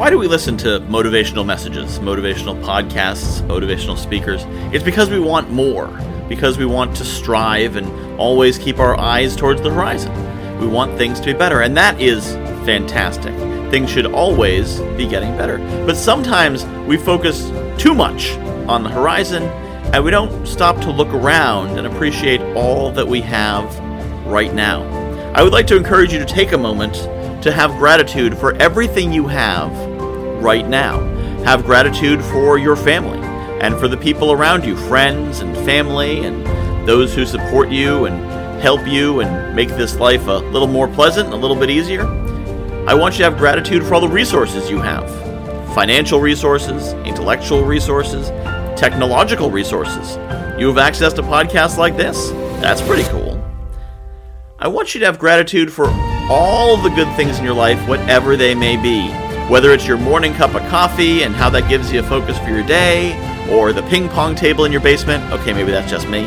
Why do we listen to motivational messages, motivational podcasts, motivational speakers? It's because we want more, because we want to strive and always keep our eyes towards the horizon. We want things to be better, and that is fantastic. Things should always be getting better. But sometimes we focus too much on the horizon and we don't stop to look around and appreciate all that we have right now. I would like to encourage you to take a moment to have gratitude for everything you have right now. Have gratitude for your family and for the people around you, friends and family, and those who support you and help you and make this life a little more pleasant, a little bit easier. I want you to have gratitude for all the resources you have financial resources, intellectual resources, technological resources. You have access to podcasts like this. That's pretty cool. I want you to have gratitude for all the good things in your life, whatever they may be. Whether it's your morning cup of coffee and how that gives you a focus for your day, or the ping pong table in your basement, okay, maybe that's just me,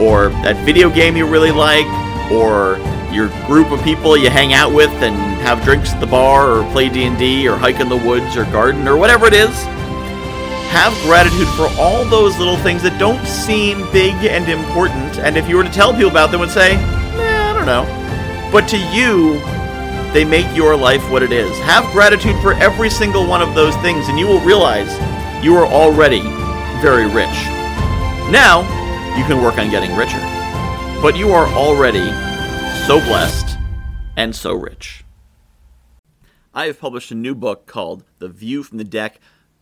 or that video game you really like, or your group of people you hang out with and have drinks at the bar or play D&D or hike in the woods or garden or whatever it is. Have gratitude for all those little things that don't seem big and important, and if you were to tell people about them would say, I don't know. But to you, they make your life what it is. Have gratitude for every single one of those things, and you will realize you are already very rich. Now, you can work on getting richer. But you are already so blessed and so rich. I have published a new book called The View from the Deck